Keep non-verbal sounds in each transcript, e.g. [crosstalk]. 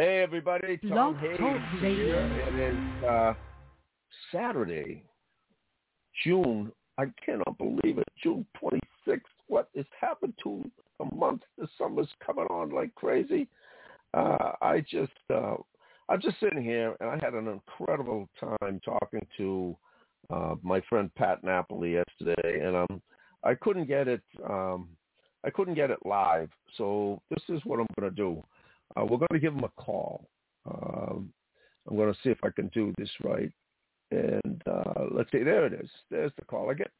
Hey everybody, Tom Blog Hayes Talk here. Radio. It is uh, Saturday, June. I cannot believe it. June 26th. What has happened to the month? The summer's coming on like crazy. Uh, I just, uh, I'm just sitting here, and I had an incredible time talking to uh, my friend Pat Napoli yesterday, and um, I couldn't get it. Um, I couldn't get it live, so this is what I'm going to do. Uh, we're going to give him a call. Um, I'm going to see if I can do this right. And uh, let's see, there it is. There's the call. I get,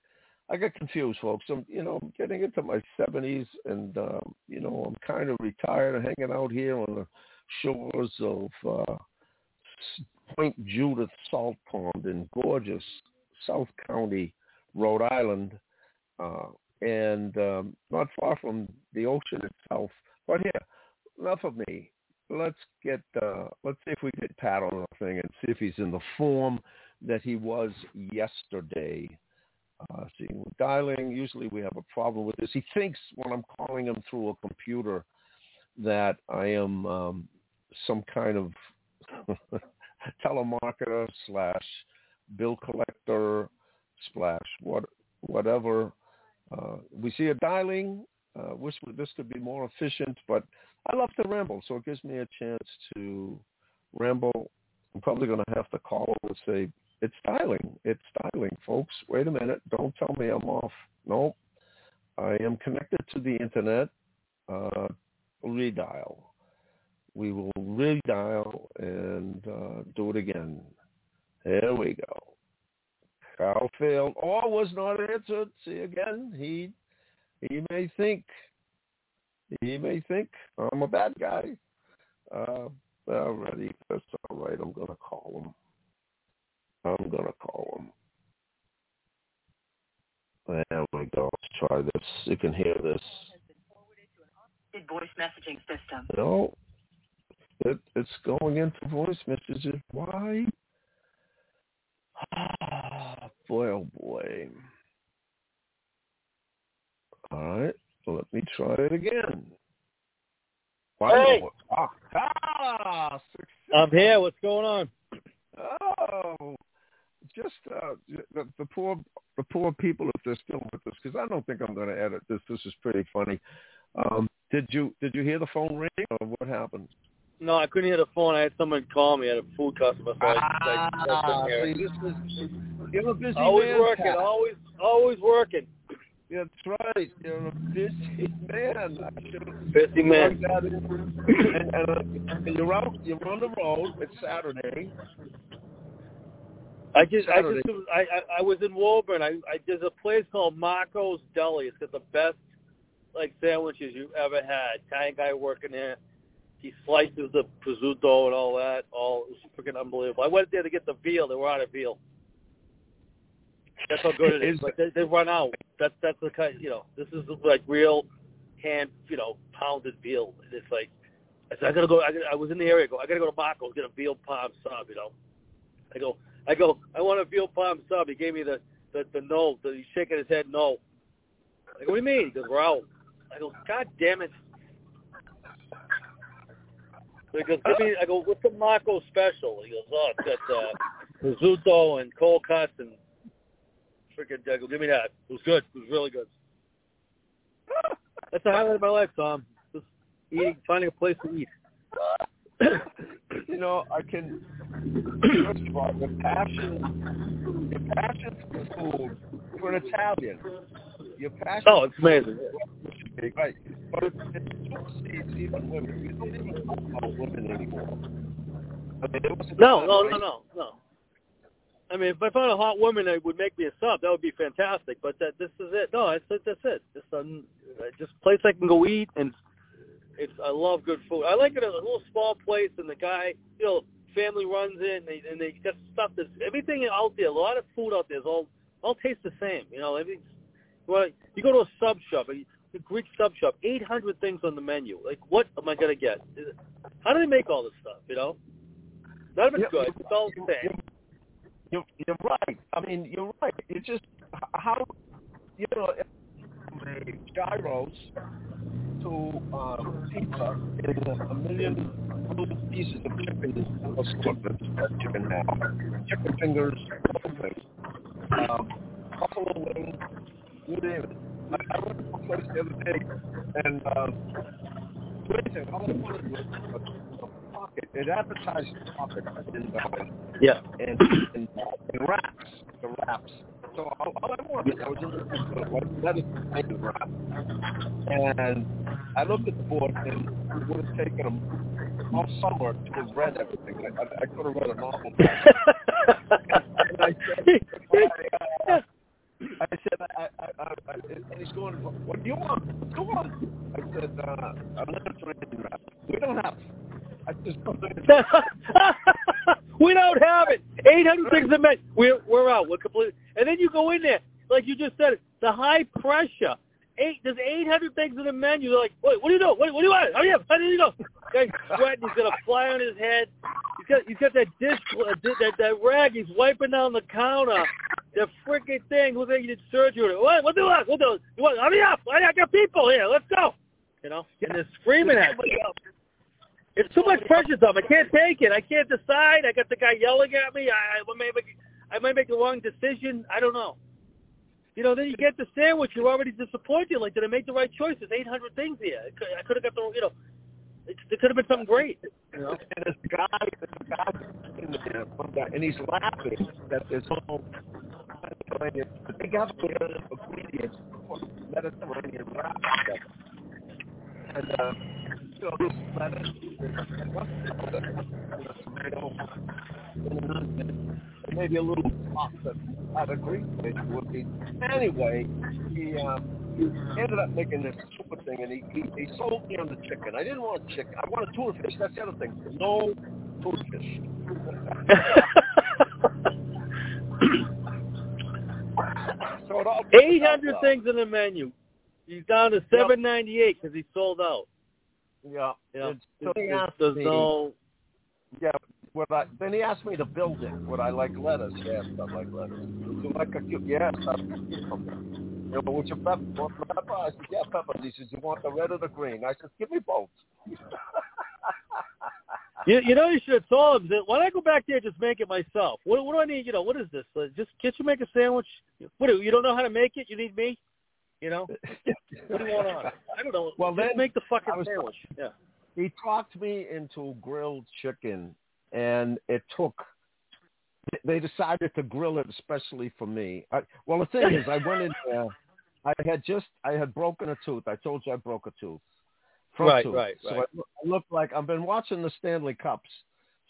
I get confused, folks. I'm, you know, I'm getting into my 70s, and um, you know, I'm kind of retired hanging out here on the shores of uh, Point Judith Salt Pond in gorgeous South County, Rhode Island, uh, and um, not far from the ocean itself. But here, enough of me. Let's get uh, let's see if we get Pat on the thing and see if he's in the form that he was yesterday. Uh, see, we're dialing. Usually we have a problem with this. He thinks when I'm calling him through a computer that I am um, some kind of [laughs] telemarketer slash bill collector slash what whatever. Uh, we see a dialing. Uh, wish this could be more efficient, but I love to ramble, so it gives me a chance to ramble. I'm probably going to have to call and say, it's dialing. It's dialing, folks. Wait a minute. Don't tell me I'm off. No, I am connected to the internet. Uh, redial. We will redial and uh, do it again. There we go. Carl failed or was not answered. See again, he he may think he may think I'm a bad guy. Uh, already, that's all right. I'm gonna call him. I'm gonna call him. There we go. Let's try this. You can hear this. voice messaging system. No, it, it's going into voice messages. Why? Ah, boy, oh boy. All right, let me try it again. Why Hey! Ah, ah. I'm here. What's going on? Oh, just uh, the, the poor the poor people if they're still with us because I don't think I'm going to edit this. This is pretty funny. Um, did you did you hear the phone ring or what happened? No, I couldn't hear the phone. I had someone call me. I had a food customer. So I, I, I see, this is you're a busy Always man. working. Pat. Always, always working. That's right. You're a busy man. I should have Busy man. plugged that in. And, and, uh, you're out. You're on the road. It's Saturday. I just, I just, I, I, I was in Woburn. I, I, there's a place called Marco's Deli. It's got the best like sandwiches you've ever had. Italian guy working there. He slices the prosciutto and all that. All it was freaking unbelievable. I went there to get the veal. They were out of veal. That's how good it is. Like they, they run out. That's that's the kind. You know, this is like real hand. You know, pounded veal. And it's like I said, I gotta go. I, gotta, I was in the area. I go. I gotta go to Marco's get a veal parm sub. You know. I go. I go. I want a veal parm sub. He gave me the the, the no. The, he's shaking his head no. I go. What do you mean? He goes, we're out. I go. God damn it. So he goes, give me. I go. What's the Marco special? He goes, oh, it's got uh, prosciutto and cold cuts and freaking. I give me that. It was good. It was really good. [laughs] That's the highlight of my life, Tom. Just eating, finding a place to eat. you know, I can. First of all, your passion, your passion for food, for an Italian, your passion. Oh, it's amazing. right? But it, it supersedes even women. You don't even talk about women anymore. I mean, it was No, no, no, no, no. I mean, if I found a hot woman that would make me a sub, that would be fantastic. But that this is it. No, that's that's it. Just um, just place I can go eat, and it's I love good food. I like it at a little small place, and the guy, you know, family runs it, and they and they got stuff that's everything out there. A lot of food out there is all all tastes the same. You know, everything. Well, you go to a sub shop, a Greek sub shop, eight hundred things on the menu. Like, what am I gonna get? How do they make all this stuff? You know, none of it's Yeah, good. It's all the same. You're, you're right. I mean, you're right. It's just how, you know, gyros to uh, pizza in a million little pieces of chicken that chicken now. Chicken fingers, things. Um, buffalo wings, you name it. I, I went to a place the other day and uh, anything, all I wanted was a, a pocket. It advertised pocket in uh, Yeah. and and, and wraps, the wraps. So all, all I wanted, I was the like lettuce and wrap, and I looked at the board, and it would have taken them all summer to have read everything. I, I, I could have read a novel. and I said, I, uh, I said, I, I, I, I, and he's going, what do you want? Going on? I said, uh, a Mediterranean wrap. We don't have. [laughs] We don't have it. 800 things a minute. We're we're out. We're complete. And then you go in there, like you just said, the high pressure. Eight. There's 800 things in the menu. You're like, wait, what do you do? What, what do you want? Oh yeah, how do you go? Guy's sweating. He's got a fly on his head. He's got he's got that dish uh, that that rag. He's wiping down the counter. The freaking thing. Looks like he did surgery. What? What do you want? What do you want? Hurry up! I got people here. Let's go. You know, and they're screaming at me. It's too much pressure, Tom. I can't take it. I can't decide. I got the guy yelling at me. I, I may make, I might make the wrong decision. I don't know. You know, then you get the sandwich. You're already disappointed. Like, did I make the right choice? There's 800 things here. I could, have got the, you know, it, it could have been something great. You know? And this guy, this guy guy, uh, and he's laughing that there's no Mediterranean. They got the Mediterranean stuff. And uh, so this lettuce, and what's tomato, and an onion, and maybe a little sauce that had a Greek fish would be. Anyway, he he ended up making this super thing, and he, he he sold me on the chicken. I didn't want chicken. I wanted tuna fish. That's the other thing. No tuna fish. [laughs] so it all 800 well. things in the menu. He's down to 798 because he sold out. Yeah. You It's- so he asked me, no. yeah, what I, then he asked me to build it. Would I like lettuce? Yes, I like lettuce. So like a cute, yes, I'm you know, what's your pepper? Want pepper? I said, yeah, pepper. He says, you want the red or the green? I said, give me both. [laughs] You, you know, you should have told him that. Why don't I go back there and just make it myself? What, what do I need? You know, what is this? Uh, just can't you make a sandwich? What do you don't know how to make it? You need me? You know, what do you want on? I don't know. Well, just then make the fucking sandwich. Yeah. he talked me into grilled chicken, and it took. They decided to grill it especially for me. I, well, the thing is, I went in there. I had just I had broken a tooth. I told you I broke a tooth. Front Right, tooth. right, So right. I, I looked like I've been watching the Stanley Cups,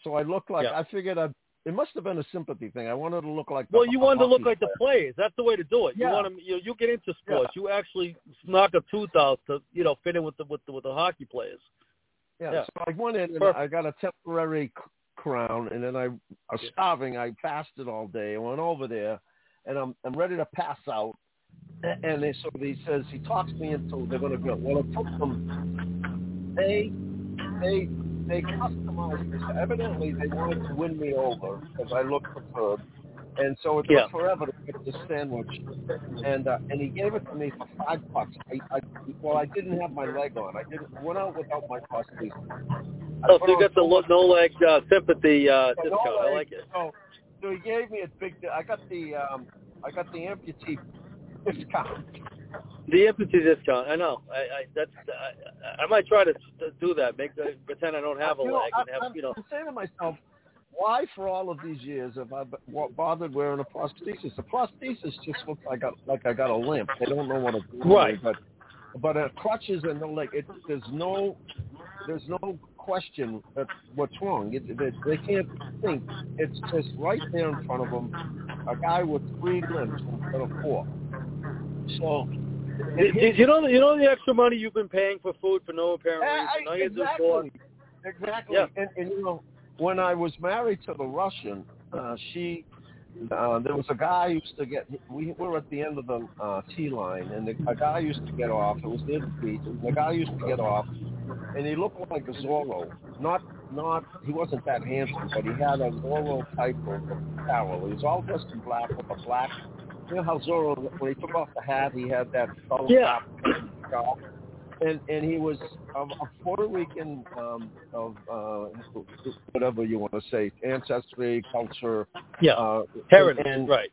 so I looked like Yeah. I figured I. It must have been a sympathy thing. I wanted to look like. Well, the, you wanted to look like the players. That's the way to do it. You Yeah. want to, you, you get into sports. You actually knock a tooth out to, you know, fit in with the with the with the hockey players. Yeah. Yeah. So I went in and Perfect. I got a temporary crown, and then I, I was Yeah. starving. I fasted all day. I went over there, and I'm I'm ready to pass out. And they, so he says he talks me into they're going to go. Well, it took them. They they they customized this. Evidently, they wanted to win me over because I looked superb. And so it took Yeah. forever to get the sandwich, and uh, and he gave it to me for five bucks. I, I well, I didn't have my leg on. I didn't went out without my prosthesis. I Oh, so you got the lo- no leg uh, sympathy uh, so discount. no I like it. So, so he gave me a big. I got the um, I got the amputee discount. The empathy discount. I know. I, I that's. I, I might try to do that. Make the, pretend I don't have a You leg and have I'm, you know. I'm saying to myself, why for all of these years have I bothered wearing a prosthesis? The prosthesis just looks like I, like I got a limp. They don't know what to do. Right. But but uh, crutches and no leg. It, there's no there's no question that what's wrong. It, they, they can't think. It's just right there in front of them. A guy with three limbs instead of four. So. You, you- know, you know the extra money you've been paying for food for no apparent reason. I- All you do is go out- exactly. Exactly. Yeah. And, and you know, when I was married to the Russian, uh, she, uh, there was a guy who used to get. We were at the end of the uh, T line, and the, a guy used to get off. It was near the beach. And the guy used to get off, and he looked like a Zorro. Not, not. He wasn't that handsome, but he had a Zorro type of apparel. He was all dressed in black with a black. You know how Zorro, when he took off the hat, he had that skull Yeah. cap and and he was of, of Puerto Rican um, of uh, whatever you want to say ancestry, culture, Yeah. uh, Heritage. and, right.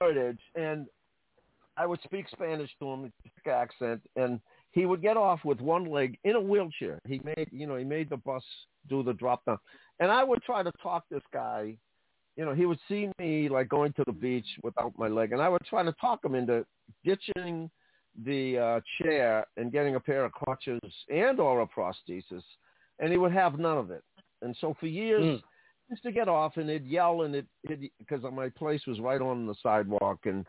heritage, and I would speak Spanish to him, thick accent, and he would get off with one leg in a wheelchair. He made, you know, he made the bus do the drop down, and I would try to talk this guy. You know, he would see me like going to the beach without my leg, and I would try to talk him into ditching the uh, chair and getting a pair of crutches and or a prosthesis, and he would have none of it. And so for years, Mm. used to get off and he'd yell and it because my place was right on the sidewalk and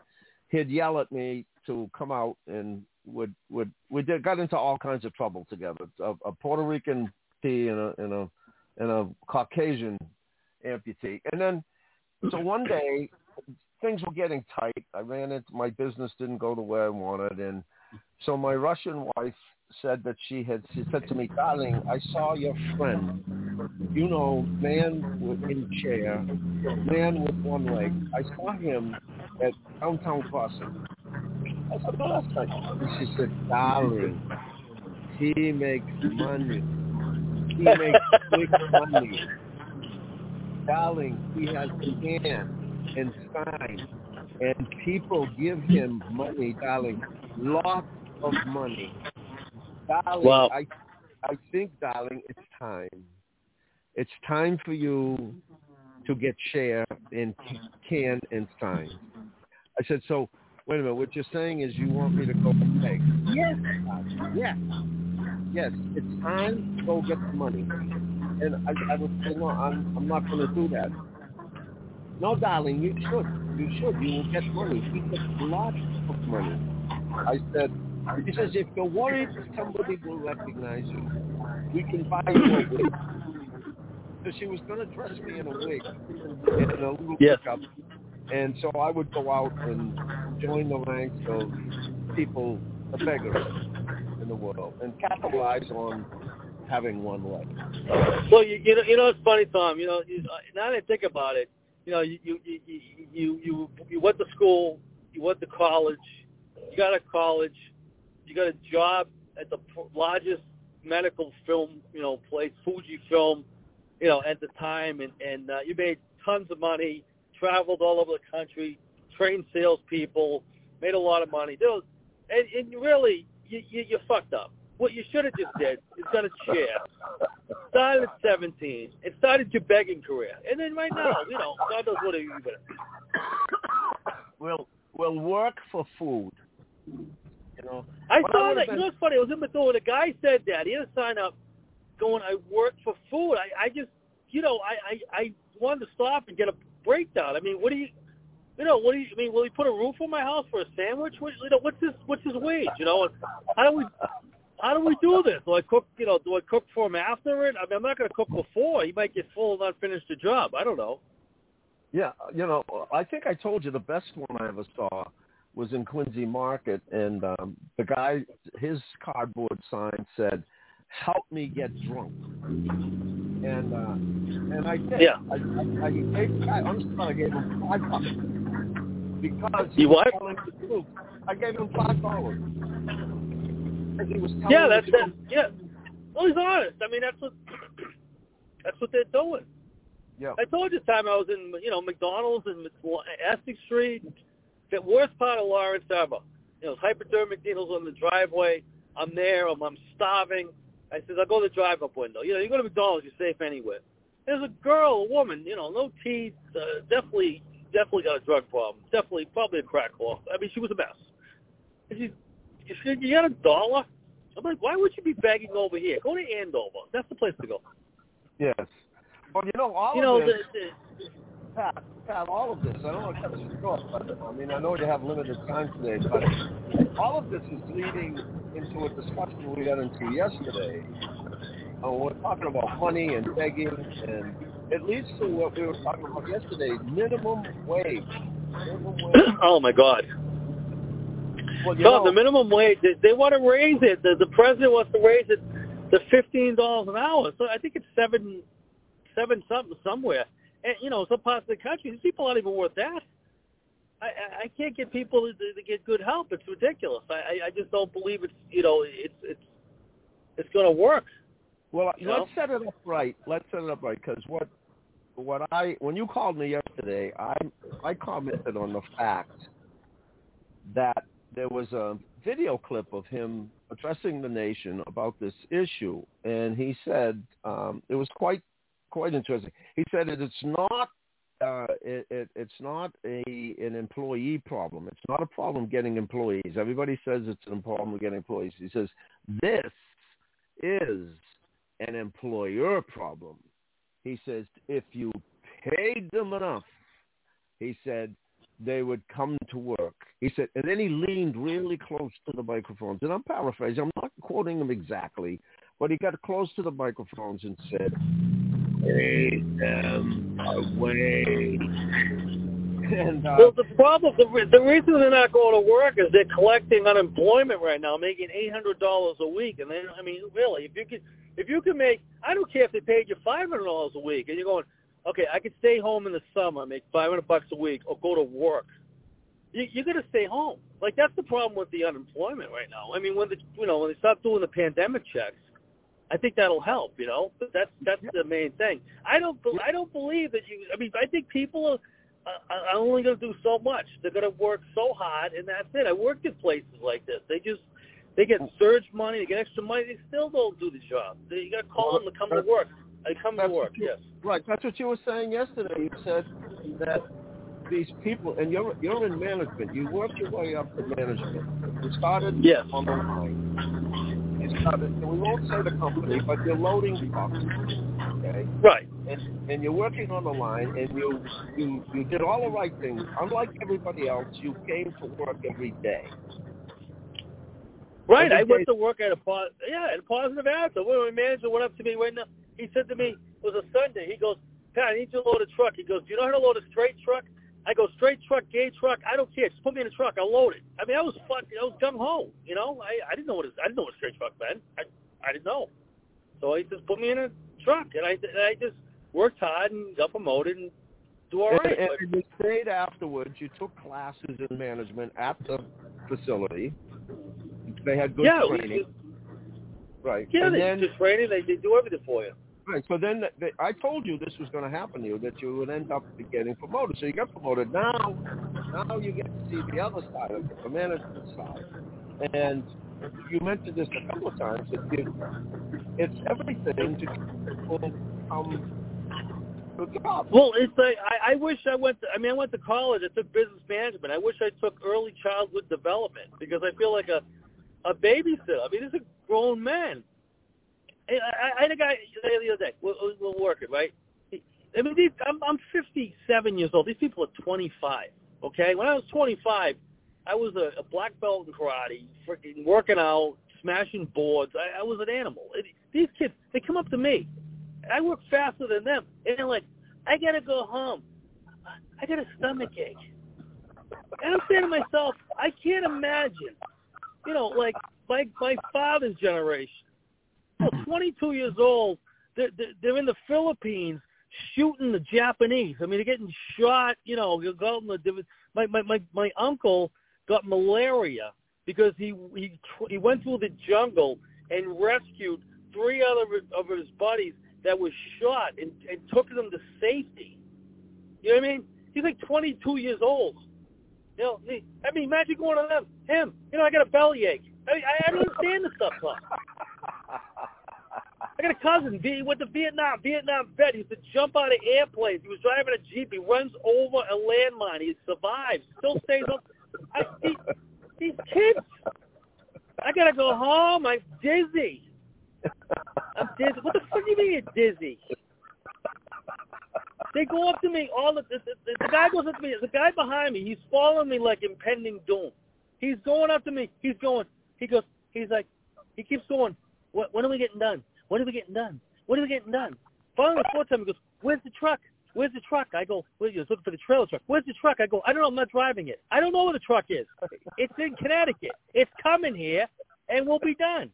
he'd yell at me to come out and would would we did got into all kinds of trouble together. A, a Puerto Rican T and a and a and a Caucasian amputee. And then so one day things were getting tight. I ran into my business didn't go the way I wanted and so my Russian wife said that she had she said to me, Darling, I saw your friend. You know, man with in chair, man with one leg. I saw him at downtown crossing. I said, no, that's. And she said, darling, he makes money. He makes big money. Darling, he has can and sign, and people give him money, darling, lots of money. Darling, Wow. I, I think, darling, it's time. It's time for you to get share and can and sign. I said, so wait a minute. What you're saying is you want me to go and pay? Yes, yes, yes. It's time to go get the money. And I, I was saying, no, I'm, I'm not going to do that. No, darling, you should. You should. You will get money. He gets lots of money. I said, he says, if you're worried somebody will recognize you, we can buy you a wig. So she was going to dress me in a wig and a little Yes. pickup. And so I would go out and join the ranks of people, the beggars in the world, and capitalize on having one leg. Well, you, you know, you know, it's funny, Tom. You know, you, uh, now that I think about it, you know, you you you you you you went to school, you went to college, you got a college, you got a job at the largest medical film, you know, place, Fujifilm, you know, at the time, and and uh, you made tons of money, traveled all over the country, trained salespeople, made a lot of money. There was, and, and really, you, you you fucked up. What you should have just did is got a chair, started at 17, and started your begging career. And then right now, you know, God knows what you better. Will will work for food. You know, I But I saw would've that. been- You know what's funny? I was in the door. The guy said that he had to sign up, going, "I work for food." I, I just, you know, I, I, I wanted to stop and get a breakdown. I mean, what do you, you know, what do you? I mean, will he put a roof on my house for a sandwich? What, you know, what's his, what's his wage? You know, and how do we, how do we do this? Do I cook? You know, do I cook for him after it? I mean, I'm not going to cook before. He might get full and not finish the job. I don't know. Yeah, you know, I think I told you the best one I ever saw was in Quincy Market, and um, the guy, his cardboard sign said, "Help me get drunk," and uh, and I did. Yeah. I, I, I gave the guy, honestly, I gave him five bucks because he You was what? telling the truth. I gave him five dollars. Because he was telling Yeah, that's that. Yeah. Well, he's honest. I mean, that's what [clears throat] that's what they're doing. Yeah. I told you the time I was in, you know, McDonald's and Essex Street, the worst part of Lawrence ever. You know, hypodermic needles on the driveway. I'm there. I'm, I'm starving. I said, I'll go to the drive-up window. You know, you go to McDonald's, you're safe anywhere. There's a girl, a woman, you know, no teeth, uh, definitely, definitely got a drug problem. Definitely, probably a crack whore. I mean, she was a mess. And she, said, you got a dollar? I'm like, why would you be begging over here? Go to Andover. That's the place to go. Yes. Well, you know, all You of know, this, the, the, Pat, Pat, all of this, I don't want to cut you short, but I mean, I know you have limited time today, but all of this is leading into a discussion we got into yesterday. Uh, we're talking about money and begging, and it leads to what we were talking about yesterday, minimum wage. Minimum [coughs] wage. oh my God. Well, No, know, the minimum wage. They, they want to raise it. The, the president wants to raise it to fifteen dollars an hour. So I think it's seven, seven something somewhere. And you know, some parts of the country, these people aren't even worth that. I, I, can't get people to, to get good help. It's ridiculous. I, I, I just don't believe it's you know it's it's it's going to work. Well, You let's know? set it up right. Let's set it up right because what what I when you called me yesterday, I I commented on the fact that there was a video clip of him addressing the nation about this issue, and he said um, it was quite quite interesting. He said that it's not uh, it, it, it's not a an employee problem. It's not a problem getting employees. Everybody says it's a problem getting employees. He says this is an employer problem. He says if you paid them enough, he said they would come to work. He said, and then he leaned really close to the microphones. And I'm paraphrasing. I'm not quoting him exactly, but he got close to the microphones and said, "Pay them away." And uh, Well, the problem, the, the reason they're not going to work is they're collecting unemployment right now, making eight hundred dollars a week. And then, I mean, really, if you could, if you can make, I don't care if they paid you five hundred dollars a week, and you're going, okay, I could stay home in the summer, make five hundred bucks a week, or go to work. You, you're going to stay home. Like that's the problem with the unemployment right now. I mean, when the, you know, when they stop doing the pandemic checks, I think that'll help. You know, but that's that's the main thing. I don't, I don't believe that you. I mean, I think people are I'm only going to do so much. They're going to work so hard, and that's it. I worked in places like this. They just they get surge money, they get extra money. They still don't do the job. They, you got to call them to come to work. They come to work. you- Yes. Right. That's what you were saying yesterday. You said that these people, and you're you're in management. You worked your way up to management. You started Yes. on the line. You started. And we won't say the company, but you're loading trucks. Okay. Right. And, and you're working on the line, and you you you did all the right things. Unlike everybody else, you came to work every day. Right. Every I went to work at a po- yeah, at a positive attitude. When my manager went up to me right now, he said to me, it was a Sunday. He goes, Pat, I need you to load a truck. He goes, Do you know how to load a straight truck? I go, straight truck, gay truck, I don't care. Just put me in a truck, I'll load it. I mean, I was fun I was gung ho, you know. I, I didn't know what I didn't know what a straight truck meant. I I didn't know. So he just put me in a truck and I and I just worked hard and got promoted and do all And, right. and But- you stayed afterwards. You took classes in management at the facility. They had good yeah, training. right. yeah, and they then, just training, they, they do everything for you. Right. So then they, I told you this was going to happen to you, that you would end up getting promoted. So you got promoted. Now, now you get to see the other side of it, the management side. And you mentioned this a couple of times. That you, it's everything to people job. Well, it's like I, I wish I went. To, I mean, I went to college. I took business management. I wish I took early childhood development because I feel like a a babysitter. I mean, this is a grown man. I, I, had a guy the other day. We're, we're working right. I mean, these, I'm I'm 57 years old. These people are 25. Okay, when I was 25, I was a, a black belt in karate, freaking working out, smashing boards. I, I was an animal. It, these kids, they come up to me. I work faster than them, and they're like, "I gotta go home. I got a stomach ache." And I'm saying to myself, I can't imagine, you know, like my my father's generation, know, 22 years old, they're, they're in the Philippines shooting the Japanese. I mean, they're getting shot. You know, you go in the my my my my uncle got malaria because he he he went through the jungle and rescued three other of his buddies that was shot and, and took them to safety. You know what I mean? He's like 22 years old. You know, I mean, imagine going to them, him. You know, I got a bellyache. I I, I don't understand this stuff. I got a cousin. He went to Vietnam. Vietnam vet. He used to jump out of airplanes. He was driving a jeep. He runs over a landmine. He survives. Still stays up. I, these, these kids. I gotta go home. I'm dizzy. I'm dizzy. What the fuck do you mean you're dizzy? They go up to me all the, the, the the guy goes up to me. The guy behind me, he's following me like impending doom. He's going up to me. He's going. He goes. He's like. He keeps going. What, when are we getting done? When are we getting done? What are we getting done? Finally, the fourth time, he goes, "Where's the truck? Where's the truck?" I go, "Well, you're looking for the trailer truck. Where's the truck?" I go, "I don't know. I'm not driving it. I don't know where the truck is. It's in Connecticut. It's coming here, and we'll be done."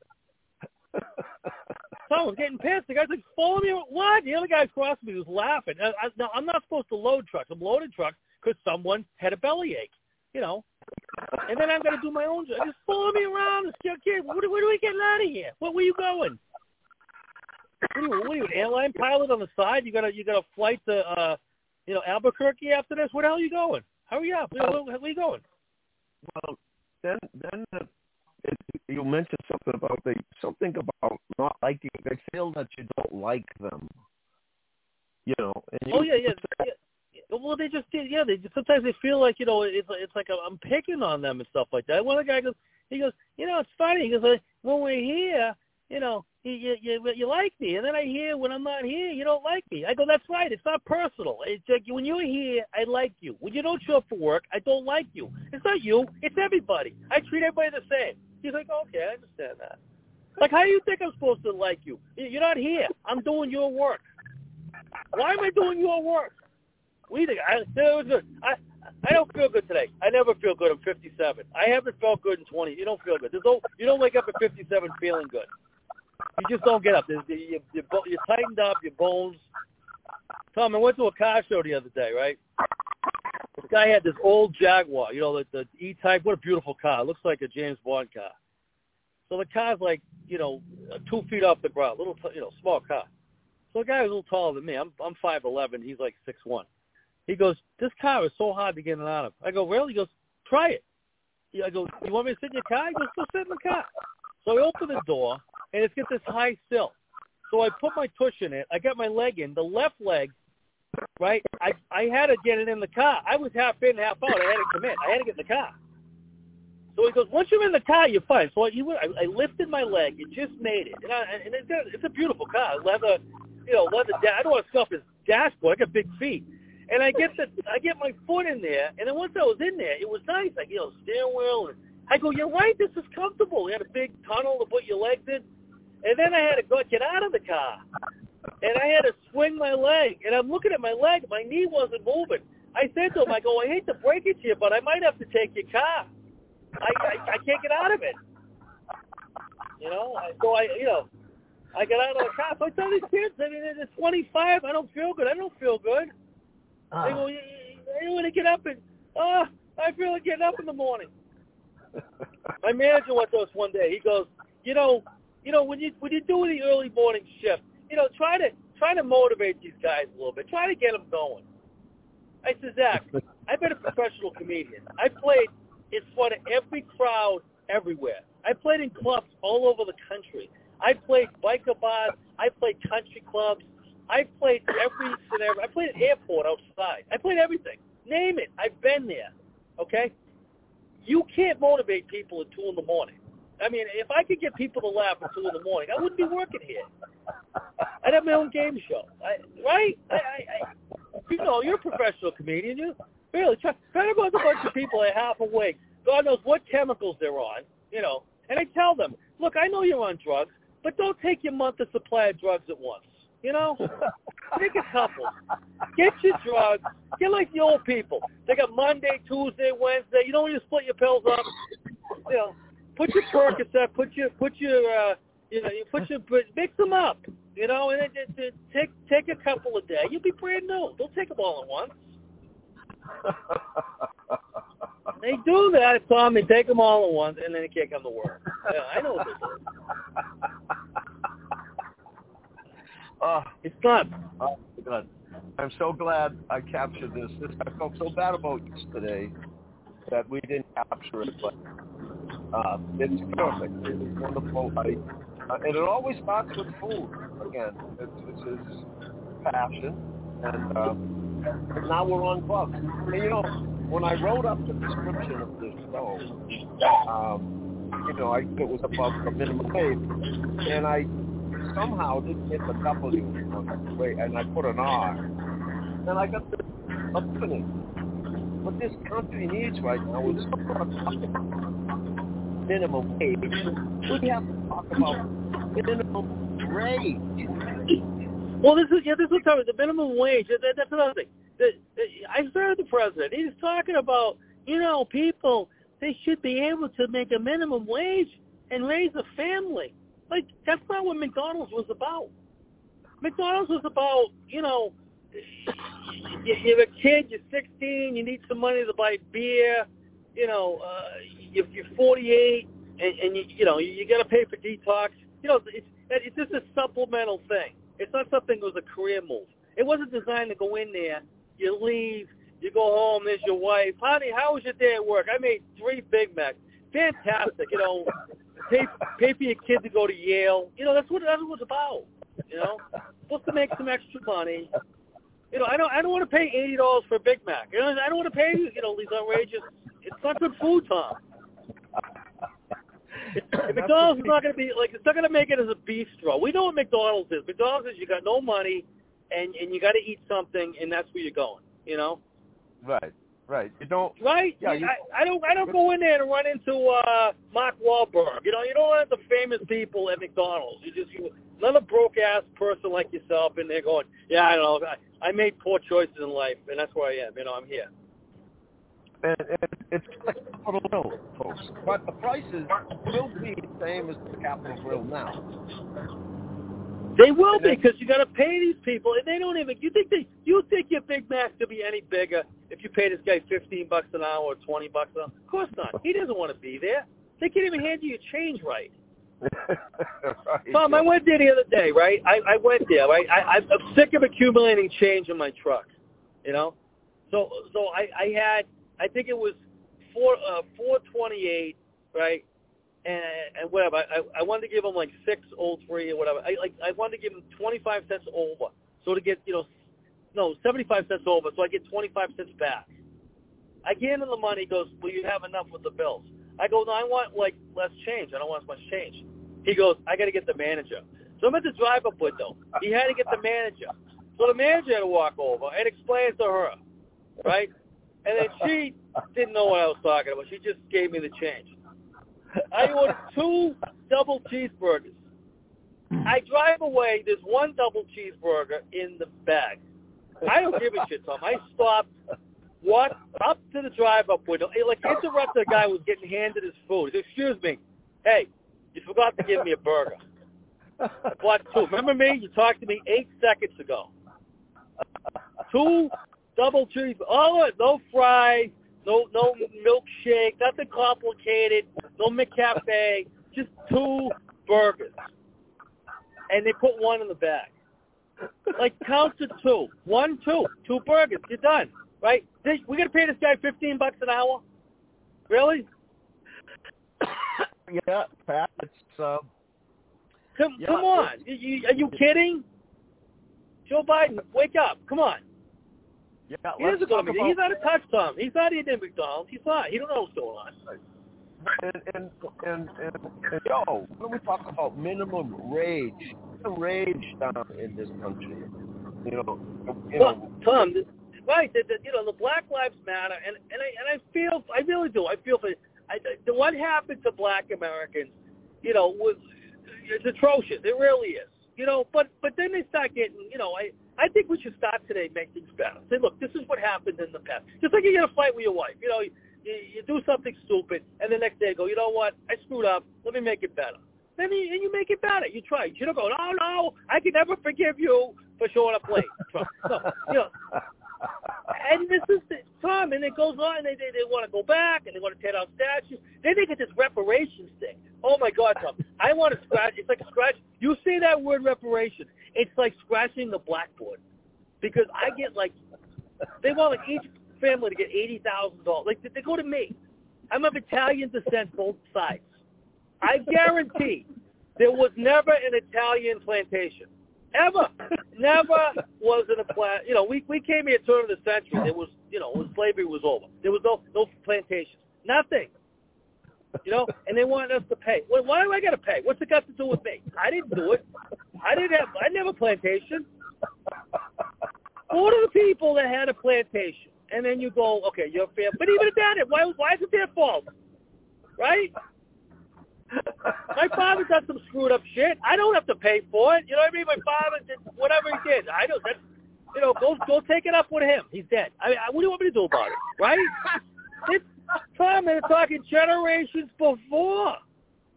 Someone's getting pissed. The guy's like, follow me. What? The other guy across me was laughing. I, I, now, I'm not supposed to load trucks. I'm loading trucks because someone had a bellyache. You know, and then I'm gonna do my own job. Just follow me around say, okay, what, what are we getting out of here? Where, where you going? What are you, what are you, an airline pilot on the side? You got a you got a flight to uh, you know Albuquerque after this? Where the hell are you going? Hurry up! Where, where, where are you going? Well, then then uh, it, you mentioned something about they something about not liking. They feel that you don't like them. You know. And you, oh yeah, yeah. yeah. Well, they just did. Yeah, they just, sometimes they feel like you know it's it's like I'm picking on them and stuff like that. One of the guy goes, he goes, you know, it's funny. He goes, when we're here, you know, you, you you like me, and then I hear when I'm not here, you don't like me. I go, that's right. It's not personal. It's like when you're here, I like you. When you don't show up for work, I don't like you. It's not you. It's everybody. I treat everybody the same. He's like, okay, I understand that. Like, how do you think I'm supposed to like you? You're not here. I'm doing your work. Why am I doing your work? We think I, I I don't feel good today. I never feel good. I'm 57. I haven't felt good in 20. You don't feel good. There's no, you don't wake up at 57 feeling good. You just don't get up. You, you, you, you're tightened up, your bones. Tom, I went to a car show the other day, right? This guy had this old Jaguar, you know, the, the E-Type. What a beautiful car. It looks like a James Bond car. So the car's like, you know, uh, two feet off the ground, little, you know, small car. So the guy was a little taller than me. I'm I'm five eleven. He's like six one. He goes, this car is so hard to get and out of. I go, really? He goes, try it. I go, you want me to sit in your car? He goes, go sit in the car. So I open the door, and it's got this high sill. So I put my tush in it. I got my leg in. The left leg, right? I I had to get it in the car. I was half in, half out. I had to commit. I had to get in the car. So he goes, once you're in the car, you're fine. So I, you, I, I lifted my leg. It just made it, and, I, and it's, a, it's a beautiful car. Leather, you know, leather. Da- I don't want to scuff his dashboard. I got big feet, and I get the I get my foot in there, and then once I was in there, it was nice. Like you know, steering wheel, and I go, you're right. This is comfortable. We had a big tunnel to put your legs in. And then I had to go get out of the car. And I had to swing my leg. And I'm looking at my leg. My knee wasn't moving. I said to him, I go, I hate to break it to you, but I might have to take your car. I, I, I can't get out of it. You know, so I, you know, I got out of the car. So I tell these kids, I mean, it's 25. I don't feel good. I don't feel good. Uh. They go, you, you want to get up and, oh, I feel like getting up in the morning. [laughs] My manager went to us one day. He goes, you know, you know, when you when you do the early morning shift, you know, try to try to motivate these guys a little bit. Try to get them going. I said, Zach, [laughs] I've been a professional comedian. I played in front of every crowd everywhere. I played in clubs all over the country. I played biker bars. I played country clubs. I played every [laughs] scenario. I played at airport outside. I played everything. Name it. I've been there. Okay? You can't motivate people at 2 in the morning. I mean, if I could get people to laugh at two in the morning, I wouldn't be working here. I'd have my own game show, I, right? I, I, I, you know, you're a professional comedian. You really try, try with a bunch of people at half awake. God knows what chemicals they're on, you know. And I tell them, look, I know you're on drugs, but don't take your month of supply of drugs at once. You know, take a couple. Get your drugs. Get like the old people. They got Monday, Tuesday, Wednesday. You don't need to split your pills up. You know, put your Percocet, put your put your uh, you know, you put your mix them up, you know, and it, it, it, take take a couple a day. You'll be brand new. Don't take them all at once. [laughs] they do that, Tom. They take them all at once, and then they can't come to work. Yeah, I know what they do. Uh, [laughs] it's not. Oh, God. I'm so glad I captured this. this. I felt so bad about yesterday that we didn't capture it, but uh, it's perfect. It's wonderful. I, uh, and it always starts with food. Again, it's, it's his passion, and um, now we're on books. And you know, when I wrote up the description of this show, um, you know, I, it was above the minimum wage, and I somehow didn't get the W on the and I put an R, and I got the epiphany. What this country needs right now is minimum wage. We have to talk about minimum wage. Well, this is yeah, this is talking the minimum wage. That, that's another thing. I heard the president. He's talking about you know people. They should be able to make a minimum wage and raise a family. Like that's not what McDonald's was about. McDonald's was about you know you're a kid, you're 16, you need some money to buy beer, you know, uh, you're, you're 48 and, and you, you know, you, you got to pay for detox. You know, it's, it's just a supplemental thing. It's not something that was a career move. It wasn't designed to go in there. You leave, you go home. There's your wife, honey. How was your day at work? I made three Big Macs. Fantastic. You know, pay pay for your kid to go to Yale. You know, that's what that's what it's about. You know, supposed to make some extra money. You know, I don't I don't want to pay eighty dollars for a Big Mac. You know, I don't want to pay you know these outrageous. It's not good food, Tom. McDonald's is not going to be like it's not going to make it as a bistro. We know what McDonald's is. McDonald's is you got no money, and and you got to eat something, and that's where you're going. You know. Right. Right. You don't. Right. Yeah. You, I, I don't. I don't go in there and run into uh Mark Wahlberg. You know. You don't have the famous people at McDonald's. You just you, another broke ass person like yourself, and they're going, yeah, I don't know. I, I made poor choices in life, and that's where I am. You know, I'm here and, and it's like Capital Grille, folks. But the prices will be the same as the Capital Grille now. They will be because you got to pay these people, and they don't even. You think they? You think your Big Mac could be any bigger if you pay this guy fifteen bucks an hour or twenty bucks an hour? Of course not. He doesn't want to be there. They can't even hand you your change right. right. [laughs] Tom, I went there the other day, right? I, I went there, right? I, I'm sick of accumulating change in my truck, you know. So, so I, I had I think it was four uh, four twenty eight, right? And, and whatever. I, I wanted to give him like six old three or whatever. I like I wanted to give him twenty five cents over, so to get you know, no seventy five cents over, so I get twenty five cents back. I gave him the money. He goes, "Well, you have enough with the bills." I go, "No, I want like less change. I don't want as much change." He goes, "I got to get the manager." So I'm at the drive-up window. He had to get the manager. So the manager had to walk over and explain to her, right? And then she didn't know what I was talking about. She just gave me the change. I ordered two double cheeseburgers. I drive away. There's one double cheeseburger in the bag. I don't give a shit, Tom. I stopped, walked up to the drive-up window, it, like interrupted a guy who was getting handed his food. Said, Excuse me, hey, you forgot to give me a burger. I bought two. Remember me? You talked to me eight seconds ago. Two double cheese, all it, no fries, no no milkshake, nothing complicated, no McCafe, just two burgers, and they put one in the bag. Like count to two, one, two, two burgers, you're done, right? This, we gonna pay this guy fifteen bucks an hour? Really? [coughs] yeah, Pat, it's. Uh, come, yeah, come on, you, you, are you kidding? Joe Biden, wake up! Come on. Yeah, he doesn't go to He's not a touch Tom. He's not eating McDonald's. He's not. He don't know what's going on. And and and and, and yo, when we talk about minimum wage, the wage down in this country, you know, you well, know, Tom, right? The, the, you know, the Black Lives Matter, and and I and I feel, I really do. I feel for I, the, what happened to Black Americans, you know, was it's atrocious. It really is. You know, but but then they start getting, you know, I I think we should start today make things better. Say, look, this is what happened in the past. Just like you get a fight with your wife. You know, you, you do something stupid, and the next day go, you know what? I screwed up. Let me make it better. Then you, and you make it better. You try. You don't go, oh no, I can never forgive you for showing up late. [laughs] no, you know. And this is the Tom, and it goes on. And they they, they want to go back, and they want to tear down statues. Then they get this reparations thing. Oh my God, Tom! I want to scratch. It's like a scratch. You say that word reparation, it's like scratching the blackboard because I get like they want like each family to get eighty thousand dollars. Like they go to me. I'm of Italian descent, both sides. I guarantee there was never an Italian plantation. Ever. Never was in a plant. You know, we we came here turn of the century. There was, you know, when slavery was over. There was no no plantations. Nothing. You know, and they wanted us to pay. Well, why do I got to pay? What's it got to do with me? I didn't do it. I didn't have. I never plantation. What are the people that had a plantation? And then you go, okay, you're fair. But even if that, why why is it their fault? Right? My father does some screwed up shit. I don't have to pay for it. You know what I mean? My father did whatever he did. I don't. That's, you know, go go take it up with him. He's dead. I mean, what do you want me to do about it? Right? It's Tom, they're talking generations before.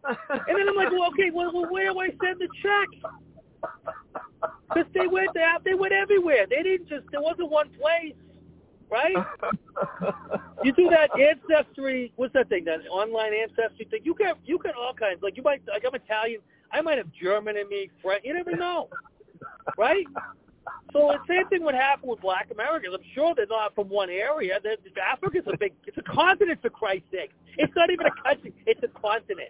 And then I'm like, well, okay, well where do I send the check? Because they went out, they went everywhere. They didn't just. There wasn't one place. right? you do that [laughs] ancestry. What's that thing? That online ancestry thing. You get you get all kinds. Like you might like I'm Italian. I might have German in me. French. You never know, right? So the same thing would happen with Black Americans. I'm sure they're not from one area. They're, Africa's a big. It's a continent for Christ's sake. It's not even a country. It's a continent.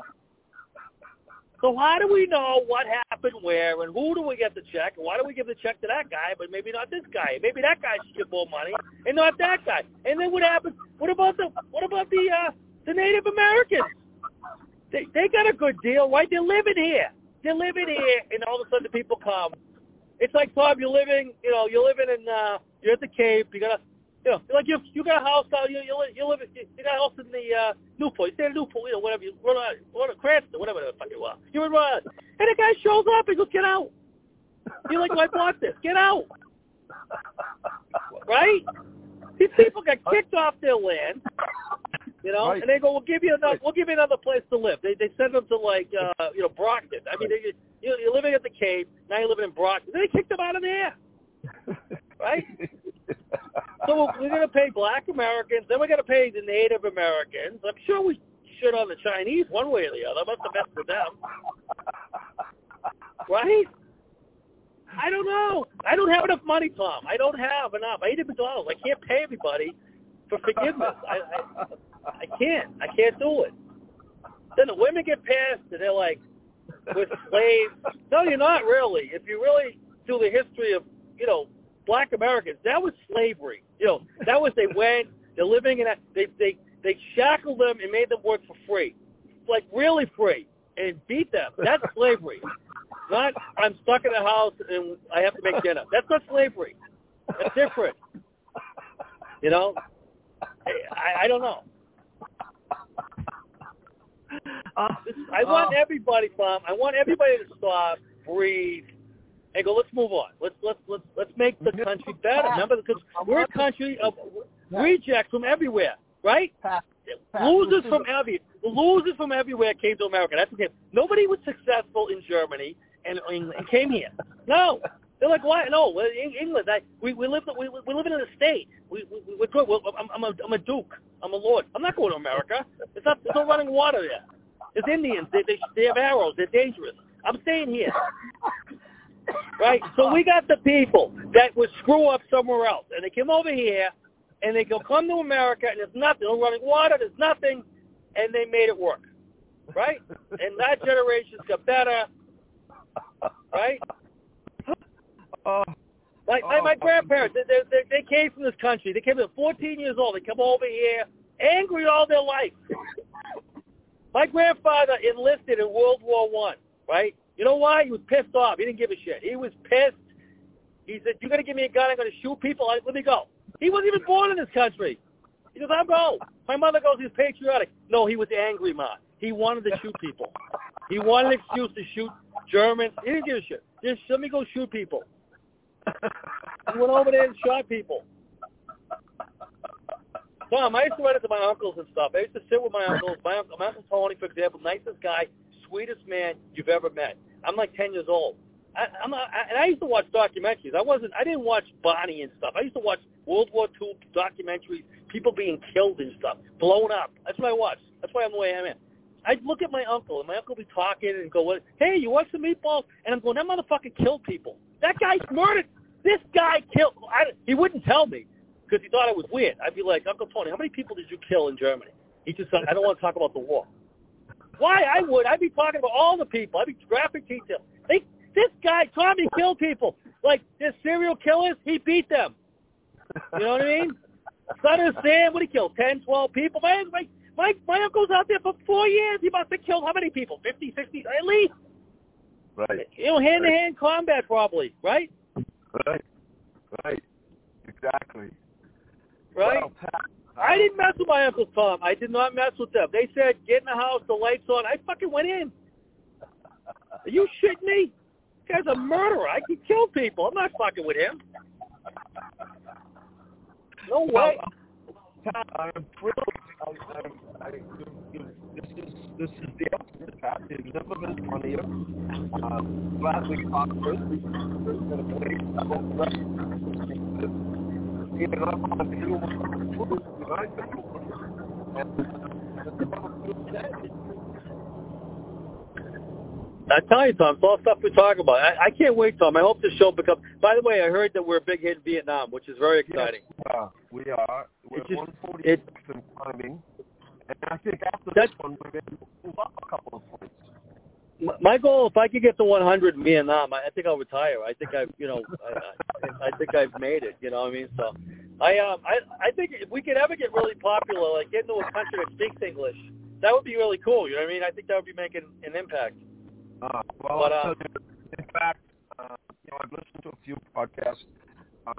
So how do we know what happened where and who do we get the check and why do we give the check to that guy but maybe not this guy? Maybe that guy should get more money and not that guy. And then what happens? What about the what about the uh, the Native Americans? They they got a good deal, right? They're living here. They're living here, and all of a sudden the people come. It's like Tom, you're living, you know, you're living in, uh, you're at the Cape. You got a you know, like you you got a house out you you live you live you got a house in the uh, Newport, you stay in Newport, you know, whatever you run out, run out Cranston, whatever the fuck you are. You would run, out. and the guy shows up and goes, get out. You're like, well, I bought this, get out. Right? These people got kicked off their land, you know, Right. and they go, we'll give you another, we'll give you another place to live. They they send them to like, uh, you know, Brockton. I mean, they, you you're living at the Cape, now you're living in Brockton. They kicked them out of there, right? [laughs] So we're going to pay black Americans, then we're going to pay the Native Americans. I'm sure we should on the Chinese one way or the other. Must have messed with them. Right? I don't know. I don't have enough money, Tom. I don't have enough. I eighty dollars. I can't pay everybody for forgiveness. I, I I can't. I can't do it. Then the women get pissed and they're like, "We're slaves." No, you're not really. If you really do the history of you know black Americans, that was slavery. You know, that was they went, they're living in a, they they they shackled them and made them work for free, like really free, and beat them. That's slavery. Not I'm stuck in a house and I have to make dinner. That's not slavery. That's different. You know, I, I don't know. Uh, this, I want uh, everybody, Tom. I want everybody to stop, breathe, and go. Let's move on. Let's let's let's let's make the country better. Remember, because we're a country of rejects from everywhere, right? Losers from every losers from everywhere came to America. That's okay. Nobody was successful in Germany and, and, and came here. No, they're like, why? No, in England. I, we we live we we live in an estate. We, we we're good. We're, I'm I'm a I'm a duke. I'm a lord. I'm not going to America. It's not there's no running water there. There's Indians. They they they have arrows. They're dangerous. I'm staying here. Right? So we got the people that would screw up somewhere else, and they come over here, and they go come to America, and there's nothing, no running water, there's nothing, and they made it work. Right? And that generation's got better. Right? Oh, My my, my oh. grandparents, they, they they they came from this country. They came at 14 years old. They come over here, angry all their life. My grandfather enlisted in World War One. Right? You know why? He was pissed off. He didn't give a shit. He was pissed. He said, "You're gonna give me a gun. I'm gonna shoot people. I- Let me go." He wasn't even born in this country. He goes, "I'm go." My mother goes, "He's patriotic." No, he was angry, ma. He wanted to shoot people. He wanted an excuse to shoot Germans. He didn't give a shit. Just let me go shoot people. He went over there and shot people. Tom, I used to run into my uncles and stuff. I used to sit with my uncles. My uncle, my uncle Tony, for example, nicest guy, sweetest man you've ever met. I'm like 10 years old. I, I'm not, I, and I used to watch documentaries. I wasn't. I didn't watch Bonnie and stuff. I used to watch World War II documentaries, people being killed and stuff, blown up. That's what I watched. That's why I'm the way I'm. I'd look at my uncle, and my uncle would be talking and go, "What? Hey, you want some meatballs?" And I'm going, "That motherfucker killed people. That guy's murdered. This guy killed." I, he wouldn't tell me because he thought it was weird. I'd be like, "Uncle Tony, how many people did you kill in Germany?" He just said, "I don't want to talk about the war." Why? I would. I'd be talking about all the people. I'd be graphic detail. They, this guy, Tommy, killed people. Like this serial killers. He beat them. You know what I mean? Son of Sam, what did he kill? Ten, twelve people. My, my, my, my uncle's out there for four years. He must have killed how many people? Fifty, sixty, at least. right, You know, hand-to-hand combat probably, right? right, right. Exactly. Right? Well, Pat, I didn't mess with my uncles, Tom. I did not mess with them. They said, get in the house, the lights on. I fucking went in. Are you shitting me? This guy's a murderer. I can kill people. I'm not fucking with him. No way. Pat, I'm thrilled. I, I, I, this is this is the ultimate, Pat. There's never been funnier. Uh, glad we talked first. There's going to wait about the rest. and I'm on I tell you, Tom, it's all stuff we talk about. I, I can't wait, Tom. I hope this show becomes. By the way, I heard that we're a big hit in Vietnam, which is very exciting. Yes, we are. We're It just- 146 it- and climbing, and I think after That's- this one we're going to move up a couple of points. My- goal, if I could get to 100 in Vietnam, I, I think I'll retire. I think I've, you know, I, I, think I've made it. You know what I mean? So, I, um, I, I think if we could ever get really popular, like get into a country that speaks English, that would be really cool. You know what I mean? I think that would be making an impact. Uh, well, But, uh, in fact, uh, you know, I've listened to a few podcasts. Uh,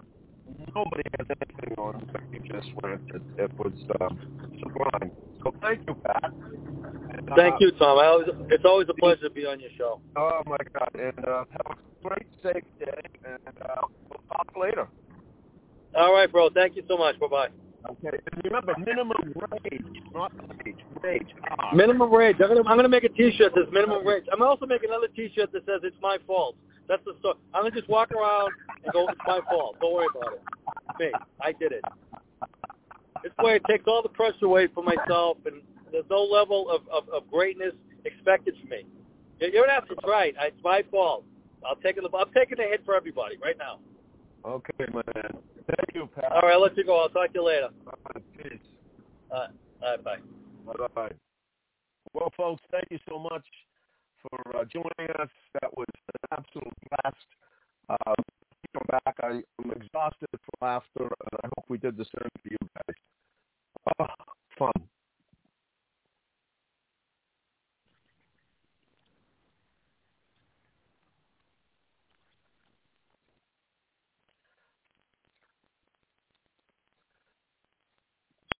nobody has anything on what you just went. It, it was um, sublime. So thank you, Pat. Uh, Thank you, Tom. I always, it's always a pleasure to be on your show. Oh my God! And uh, have a great, safe day, and uh, we'll talk later. All right, bro. Thank you so much. Bye bye. Okay. And remember, minimum rage, not wage. Wage. Ah. Minimum wage. I'm gonna I'm gonna make a T-shirt that says minimum wage. I'm also making another T-shirt that says it's my fault. That's the story. I'm gonna just walk around and go, it's my fault. Don't worry about it. Me, I did it. This way, it takes all the pressure away from myself, and there's no level of, of, of greatness expected from me. You- You're have to try it. It's my fault. I'll take it. I'm taking the hit for everybody right now. Okay, my man. Thank you, Pat. All right, I'll let you go. I'll talk to you later. All right, Peace. Uh, all right, bye. Bye-bye. Well, folks, thank you so much for uh, joining us. That was an absolute blast. Uh, come back. I, I'm exhausted from laughter, and I hope we did the same for you guys. Uh,